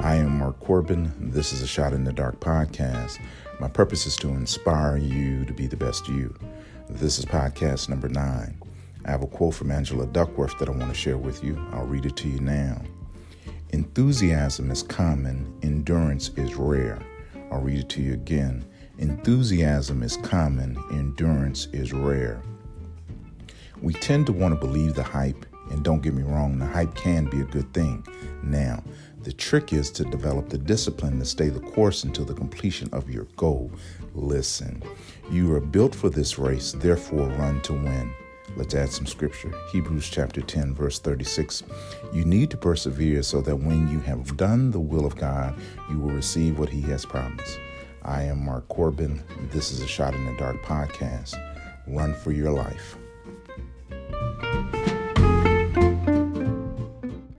I am Mark Corbin. This is a Shot in the Dark podcast. My purpose is to inspire you to be the best you. This is podcast number nine. I have a quote from Angela Duckworth that I want to share with you. I'll read it to you now. Enthusiasm is common, endurance is rare. I'll read it to you again. Enthusiasm is common, endurance is rare. We tend to want to believe the hype, and don't get me wrong, the hype can be a good thing. Now, the trick is to develop the discipline to stay the course until the completion of your goal. Listen, you are built for this race, therefore run to win. Let's add some scripture. Hebrews chapter 10, verse 36. You need to persevere so that when you have done the will of God, you will receive what He has promised. I am Mark Corbin. This is a Shot in the Dark podcast. Run for your life.